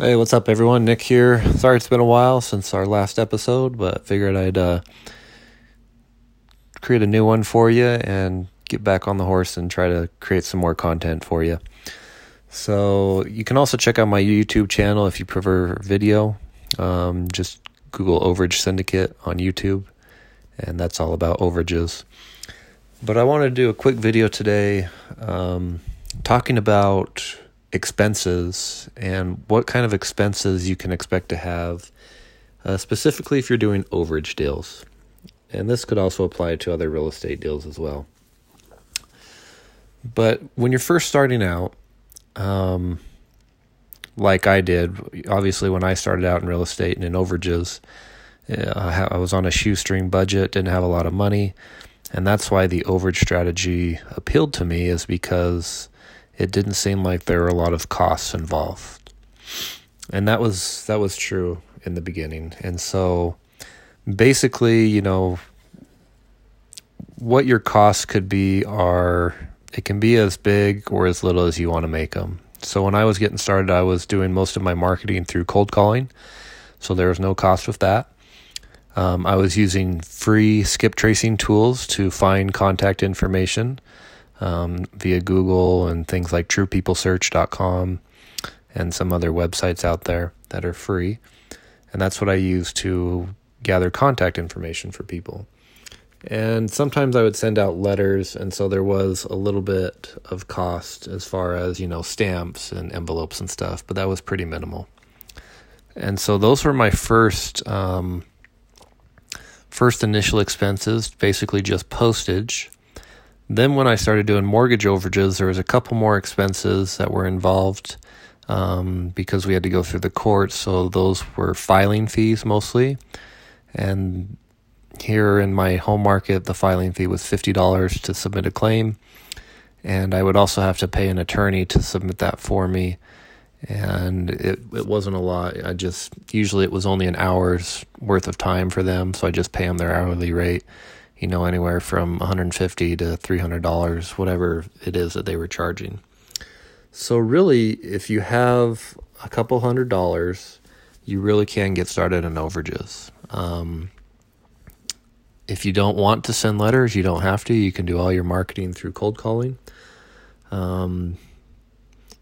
Hey, what's up, everyone? Nick here. Sorry it's been a while since our last episode, but figured I'd uh, create a new one for you and get back on the horse and try to create some more content for you. So, you can also check out my YouTube channel if you prefer video. Um, just Google Overage Syndicate on YouTube, and that's all about overages. But I want to do a quick video today um, talking about expenses and what kind of expenses you can expect to have, uh, specifically if you're doing overage deals. And this could also apply to other real estate deals as well. But when you're first starting out, um, like I did, obviously when I started out in real estate and in overages, uh, I was on a shoestring budget, didn't have a lot of money, and that's why the overage strategy appealed to me is because it didn't seem like there were a lot of costs involved. And that was that was true in the beginning. And so basically, you know, what your costs could be are it can be as big or as little as you want to make them. So when I was getting started, I was doing most of my marketing through cold calling. So there was no cost with that. Um, I was using free skip tracing tools to find contact information um, via Google and things like truepeoplesearch.com and some other websites out there that are free. And that's what I use to gather contact information for people. And sometimes I would send out letters, and so there was a little bit of cost as far as, you know, stamps and envelopes and stuff, but that was pretty minimal. And so those were my first um, first initial expenses, basically just postage then, when I started doing mortgage overages, there was a couple more expenses that were involved um, because we had to go through the courts. So those were filing fees mostly, and here in my home market, the filing fee was fifty dollars to submit a claim, and I would also have to pay an attorney to submit that for me. And it it wasn't a lot. I just usually it was only an hour's worth of time for them, so I just pay them their hourly rate you know, anywhere from 150 to $300, whatever it is that they were charging. So, really, if you have a couple hundred dollars, you really can get started in overages. Um, if you don't want to send letters, you don't have to. You can do all your marketing through cold calling. Um,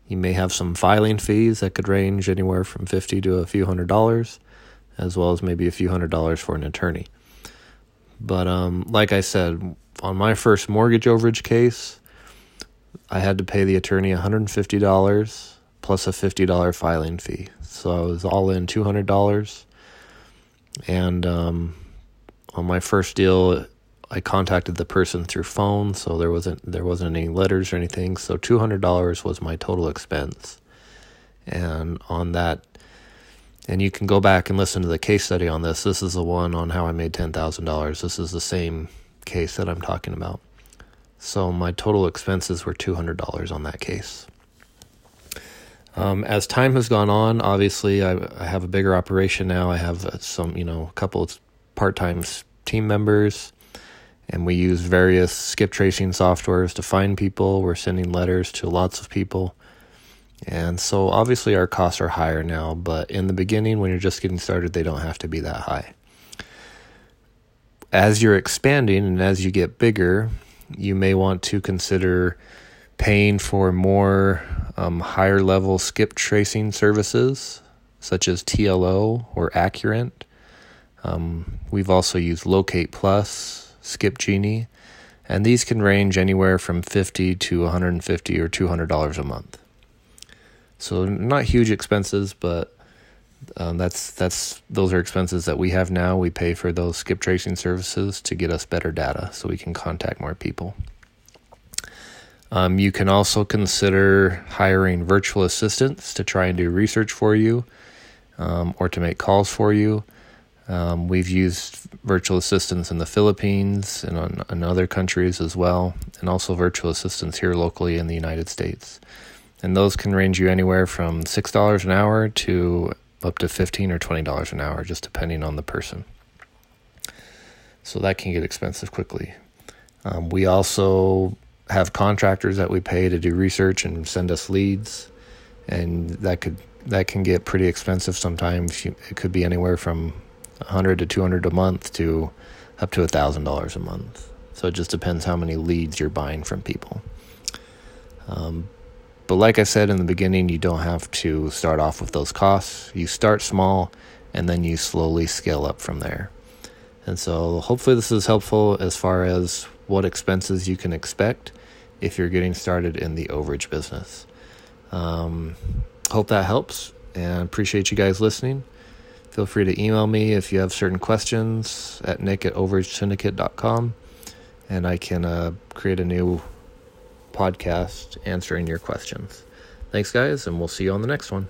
you may have some filing fees that could range anywhere from 50 to a few hundred dollars, as well as maybe a few hundred dollars for an attorney. But um, like I said, on my first mortgage overage case, I had to pay the attorney $150 plus a $50 filing fee. So I was all in $200. And um, on my first deal, I contacted the person through phone, so there wasn't there wasn't any letters or anything. So two hundred dollars was my total expense, and on that and you can go back and listen to the case study on this. This is the one on how I made $10,000. This is the same case that I'm talking about. So my total expenses were $200 on that case. Um, as time has gone on, obviously I, I, have a bigger operation now. I have uh, some, you know, a couple of part-time team members, and we use various skip tracing softwares to find people. We're sending letters to lots of people. And so obviously our costs are higher now, but in the beginning, when you're just getting started, they don't have to be that high. As you're expanding and as you get bigger, you may want to consider paying for more um, higher level skip tracing services such as TLO or Accurint. Um, we've also used Locate Plus, Skip Genie, and these can range anywhere from 50 to 150 or $200 a month. So not huge expenses, but um, that's that's those are expenses that we have now. We pay for those skip tracing services to get us better data, so we can contact more people. Um, you can also consider hiring virtual assistants to try and do research for you, um, or to make calls for you. Um, we've used virtual assistants in the Philippines and on, in other countries as well, and also virtual assistants here locally in the United States and those can range you anywhere from six dollars an hour to up to fifteen or twenty dollars an hour, just depending on the person. So that can get expensive quickly. Um, we also have contractors that we pay to do research and send us leads, and that could that can get pretty expensive sometimes. It could be anywhere from 100 to 200 a month to up to $1,000 a month. So it just depends how many leads you're buying from people. Um, but like I said in the beginning, you don't have to start off with those costs. You start small and then you slowly scale up from there. And so hopefully this is helpful as far as what expenses you can expect if you're getting started in the overage business. Um, hope that helps and appreciate you guys listening. Feel free to email me if you have certain questions at nick at overagesyndicate.com and I can uh, create a new podcast answering your questions. Thanks, guys, and we'll see you on the next one.